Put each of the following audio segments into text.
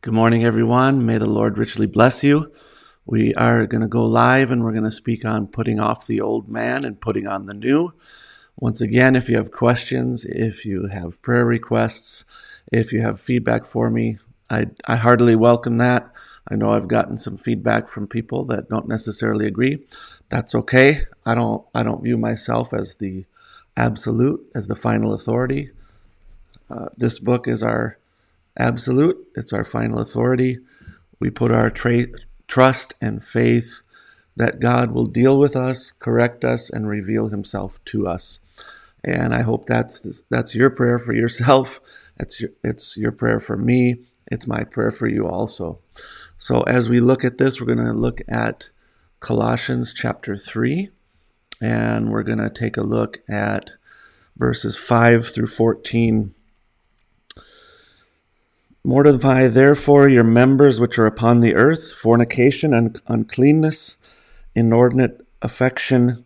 Good morning, everyone. May the Lord richly bless you. We are going to go live and we're going to speak on putting off the old man and putting on the new. Once again, if you have questions, if you have prayer requests, if you have feedback for me, I, I heartily welcome that. I know I've gotten some feedback from people that don't necessarily agree. That's okay. I don't I don't view myself as the absolute, as the final authority. Uh, this book is our absolute, it's our final authority. We put our tra- trust and faith that God will deal with us, correct us, and reveal Himself to us. And I hope that's that's your prayer for yourself. It's your, it's your prayer for me. It's my prayer for you also. So as we look at this, we're going to look at Colossians chapter 3, and we're going to take a look at verses 5 through 14 Mortify therefore your members which are upon the earth fornication, and uncleanness, inordinate affection,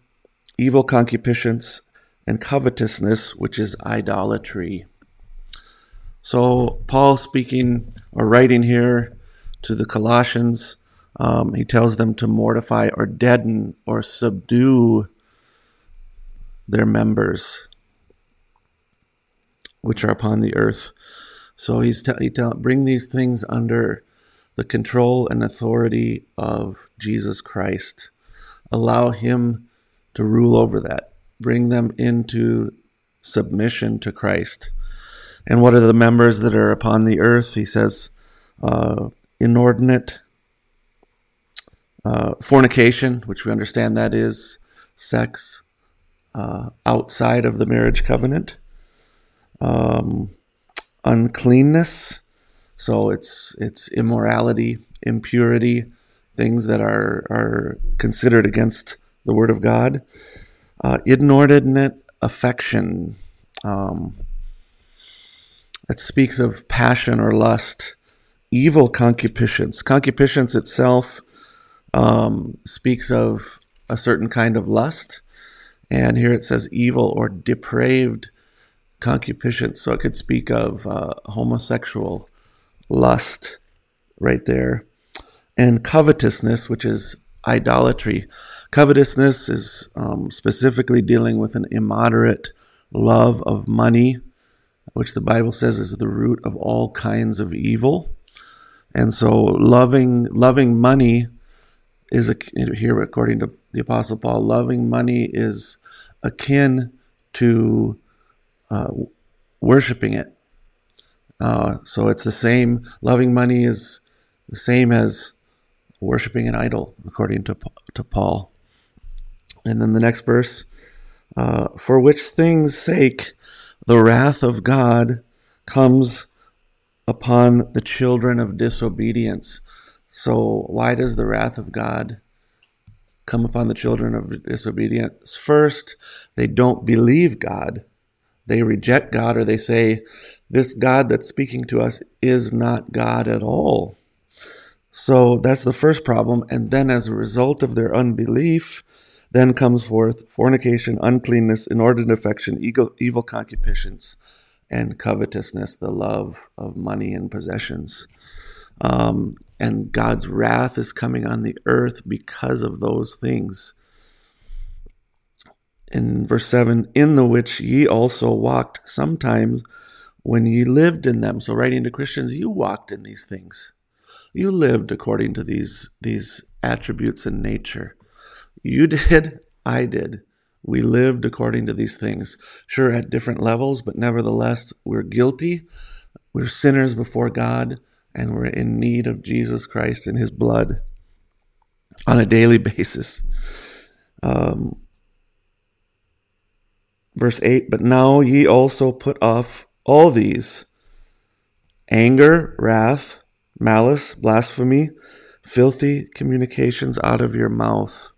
evil concupiscence, and covetousness, which is idolatry. So, Paul speaking or writing here to the Colossians, um, he tells them to mortify or deaden or subdue their members which are upon the earth. So he's t- he tell bring these things under the control and authority of Jesus Christ. Allow him to rule over that. Bring them into submission to Christ. And what are the members that are upon the earth? He says, uh, inordinate uh, fornication, which we understand that is sex uh, outside of the marriage covenant. Um, uncleanness. So it's it's immorality, impurity, things that are are considered against the word of God. Uh, inordinate affection. Um, it speaks of passion or lust. Evil concupiscence. Concupiscence itself um, speaks of a certain kind of lust. And here it says evil or depraved concupiscence. So it could speak of uh, homosexual lust right there. And covetousness, which is idolatry. Covetousness is um, specifically dealing with an immoderate love of money, which the Bible says is the root of all kinds of evil. And so loving loving money is a, here according to the apostle Paul, loving money is akin to uh, worshiping it. Uh, so it's the same. Loving money is the same as worshiping an idol, according to to Paul. And then the next verse, uh, for which things' sake the wrath of God comes upon the children of disobedience. So why does the wrath of God come upon the children of disobedience? First, they don't believe God. They reject God or they say, this God that's speaking to us is not God at all. So that's the first problem. And then, as a result of their unbelief, then comes forth fornication, uncleanness, inordinate affection, evil, evil concupiscence, and covetousness, the love of money and possessions. Um, and God's wrath is coming on the earth because of those things in verse 7 in the which ye also walked sometimes when ye lived in them. So writing to christians you walked in these things. You lived according to these these attributes in nature. You did i did. We lived according to these things. Sure at different levels but nevertheless we're guilty. We're sinners before god and we're in need of jesus christ and his blood on a daily basis. Um, Verse 8 But now ye also put off all these anger, wrath, malice, blasphemy, filthy communications out of your mouth.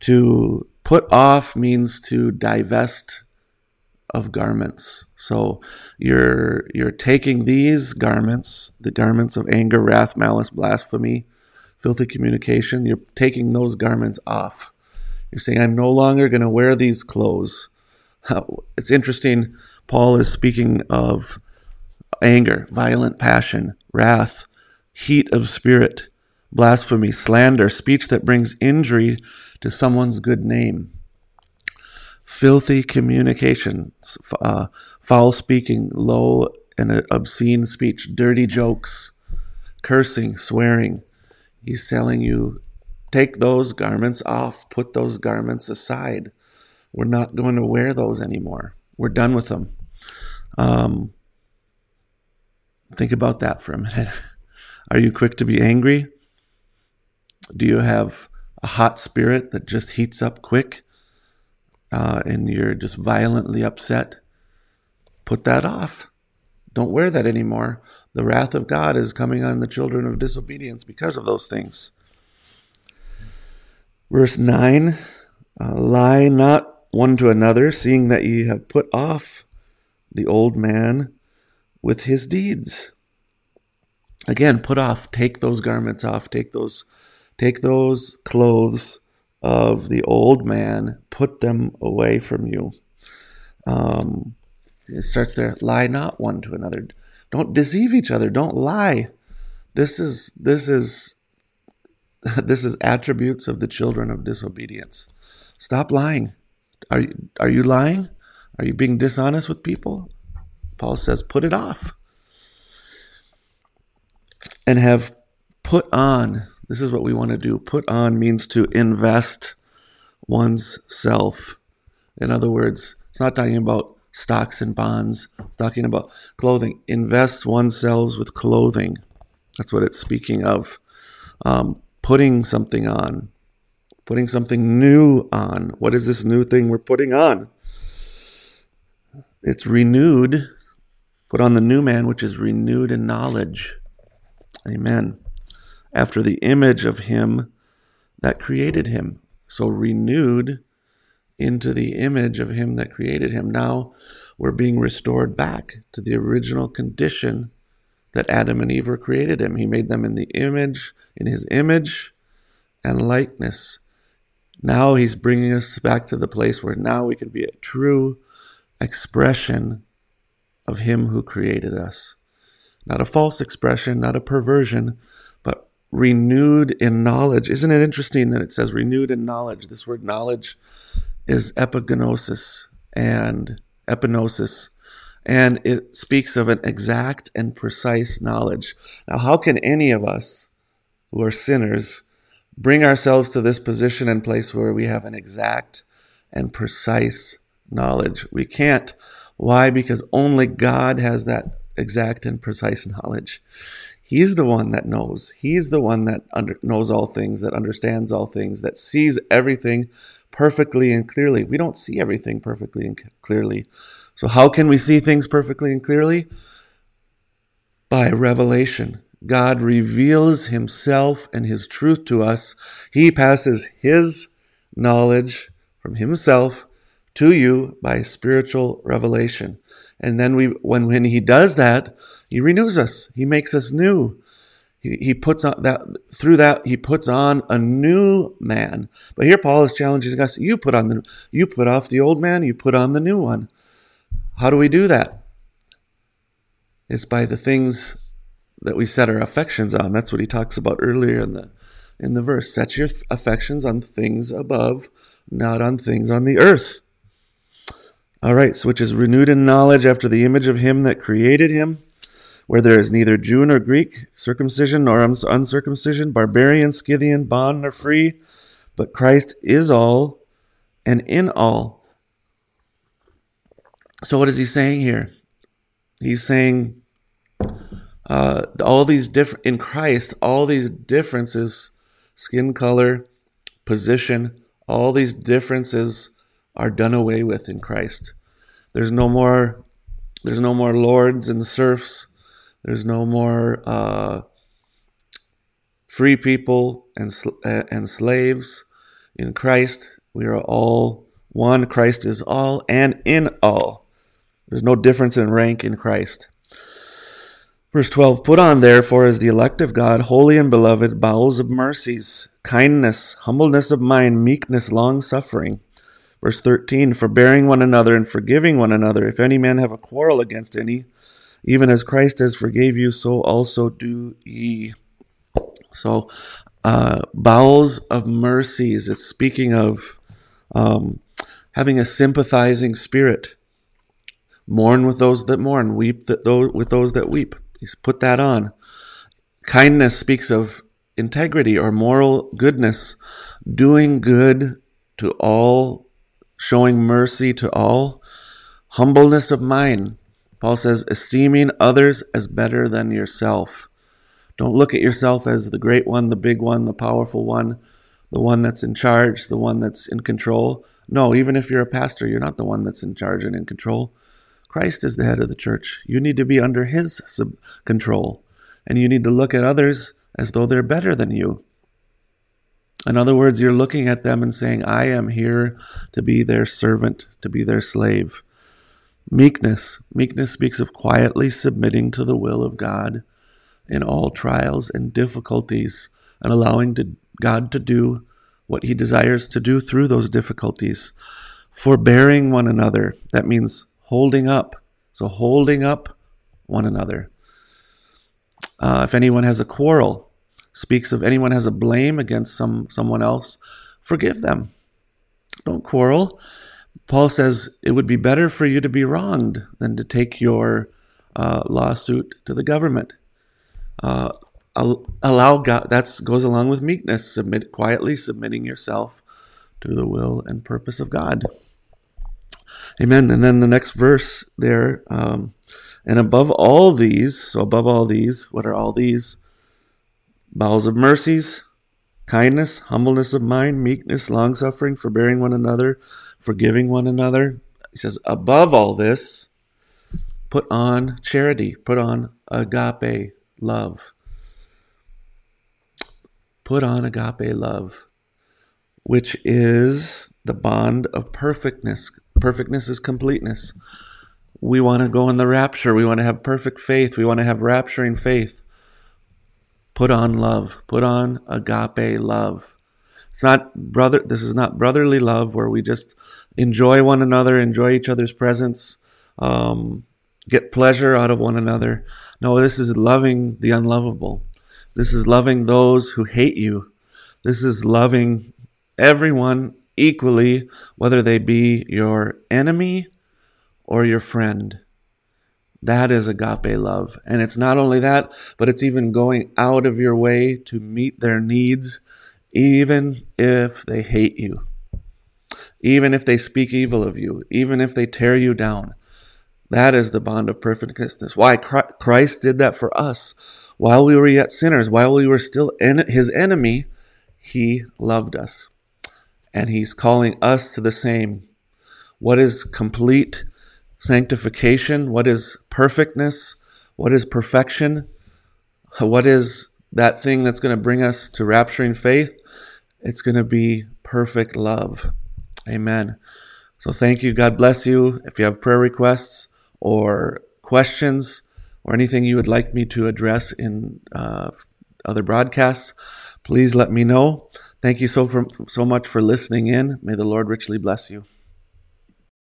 To put off means to divest of garments. So you're you're taking these garments, the garments of anger, wrath, malice, blasphemy, filthy communication, you're taking those garments off. You're saying I'm no longer going to wear these clothes. it's interesting. Paul is speaking of anger, violent passion, wrath, heat of spirit, blasphemy, slander, speech that brings injury to someone's good name, filthy communications, uh, foul speaking, low and obscene speech, dirty jokes, cursing, swearing. He's telling you, take those garments off, put those garments aside. We're not going to wear those anymore. We're done with them. Um, think about that for a minute. Are you quick to be angry? Do you have a hot spirit that just heats up quick uh, and you're just violently upset? Put that off. Don't wear that anymore. The wrath of God is coming on the children of disobedience because of those things. Verse 9 uh, Lie not one to another, seeing that ye have put off the old man with his deeds. Again, put off, take those garments off, take those take those clothes of the old man, put them away from you. Um, it starts there, lie not one to another. Don't deceive each other, don't lie. This is this is this is attributes of the children of disobedience. Stop lying. Are you, are you lying? Are you being dishonest with people? Paul says, put it off. And have put on. This is what we want to do. Put on means to invest one's self. In other words, it's not talking about stocks and bonds, it's talking about clothing. Invest oneself with clothing. That's what it's speaking of. Um, putting something on, putting something new on. What is this new thing we're putting on? It's renewed. Put on the new man, which is renewed in knowledge. Amen. After the image of him that created him. So renewed into the image of him that created him. Now we're being restored back to the original condition that Adam and Eve were created in. He made them in the image, in his image and likeness. Now he's bringing us back to the place where now we can be a true expression of him who created us. Not a false expression, not a perversion, but renewed in knowledge. Isn't it interesting that it says renewed in knowledge? This word knowledge is epigenosis and epinosis, and it speaks of an exact and precise knowledge. Now, how can any of us who are sinners bring ourselves to this position and place where we have an exact and precise knowledge. We can't. Why? Because only God has that exact and precise knowledge. He's the one that knows. He's the one that under, knows all things, that understands all things, that sees everything perfectly and clearly. We don't see everything perfectly and clearly. So, how can we see things perfectly and clearly? By revelation. God reveals himself and his truth to us. He passes his knowledge from himself to you by spiritual revelation. And then we, when, when he does that, he renews us. He makes us new. He, he puts on that, through that, he puts on a new man. But here Paul is challenging us. You put on the, you put off the old man, you put on the new one. How do we do that? It's by the things that we set our affections on. That's what he talks about earlier in the in the verse. Set your affections on things above, not on things on the earth. All right, so which is renewed in knowledge after the image of him that created him, where there is neither Jew nor Greek, circumcision nor uncircumcision, barbarian, Scythian, bond nor free, but Christ is all and in all. So what is he saying here? He's saying uh, all these different in Christ, all these differences, skin color, position, all these differences are done away with in Christ. There's no more. There's no more lords and serfs. There's no more uh, free people and and slaves. In Christ, we are all one. Christ is all and in all. There's no difference in rank in Christ. Verse 12 Put on, therefore, as the elect of God, holy and beloved, bowels of mercies, kindness, humbleness of mind, meekness, long suffering. Verse 13 Forbearing one another and forgiving one another, if any man have a quarrel against any, even as Christ has forgave you, so also do ye. So, uh, bowels of mercies, it's speaking of um, having a sympathizing spirit. Mourn with those that mourn, weep that those, with those that weep. He's put that on. Kindness speaks of integrity or moral goodness, doing good to all, showing mercy to all. Humbleness of mind. Paul says, esteeming others as better than yourself. Don't look at yourself as the great one, the big one, the powerful one, the one that's in charge, the one that's in control. No, even if you're a pastor, you're not the one that's in charge and in control. Christ is the head of the church. You need to be under his sub- control. And you need to look at others as though they're better than you. In other words, you're looking at them and saying, I am here to be their servant, to be their slave. Meekness. Meekness speaks of quietly submitting to the will of God in all trials and difficulties and allowing to, God to do what He desires to do through those difficulties. Forbearing one another. That means holding up. So, holding up one another. Uh, if anyone has a quarrel, speaks of anyone has a blame against some someone else, forgive them. Don't quarrel. Paul says it would be better for you to be wronged than to take your uh, lawsuit to the government. Uh, allow God. That goes along with meekness. Submit quietly, submitting yourself to the will and purpose of God. Amen. And then the next verse there, um, and above all these, so above all these, what are all these? Bowels of mercies, kindness, humbleness of mind, meekness, long suffering, forbearing one another, forgiving one another. He says, above all this, put on charity, put on agape love. Put on agape love, which is the bond of perfectness. Perfectness is completeness. We want to go in the rapture. We want to have perfect faith. We want to have rapturing faith. Put on love. Put on agape love. It's not brother. This is not brotherly love where we just enjoy one another, enjoy each other's presence, um, get pleasure out of one another. No, this is loving the unlovable. This is loving those who hate you. This is loving everyone equally, whether they be your enemy or your friend. That is agape love. And it's not only that, but it's even going out of your way to meet their needs, even if they hate you, even if they speak evil of you, even if they tear you down. That is the bond of perfectness. Why? Christ did that for us. While we were yet sinners, while we were still his enemy, he loved us. And he's calling us to the same. What is complete sanctification? What is perfectness? What is perfection? What is that thing that's going to bring us to rapturing faith? It's going to be perfect love. Amen. So thank you. God bless you. If you have prayer requests or questions or anything you would like me to address in uh, other broadcasts, please let me know. Thank you so, for, so much for listening in. May the Lord richly bless you.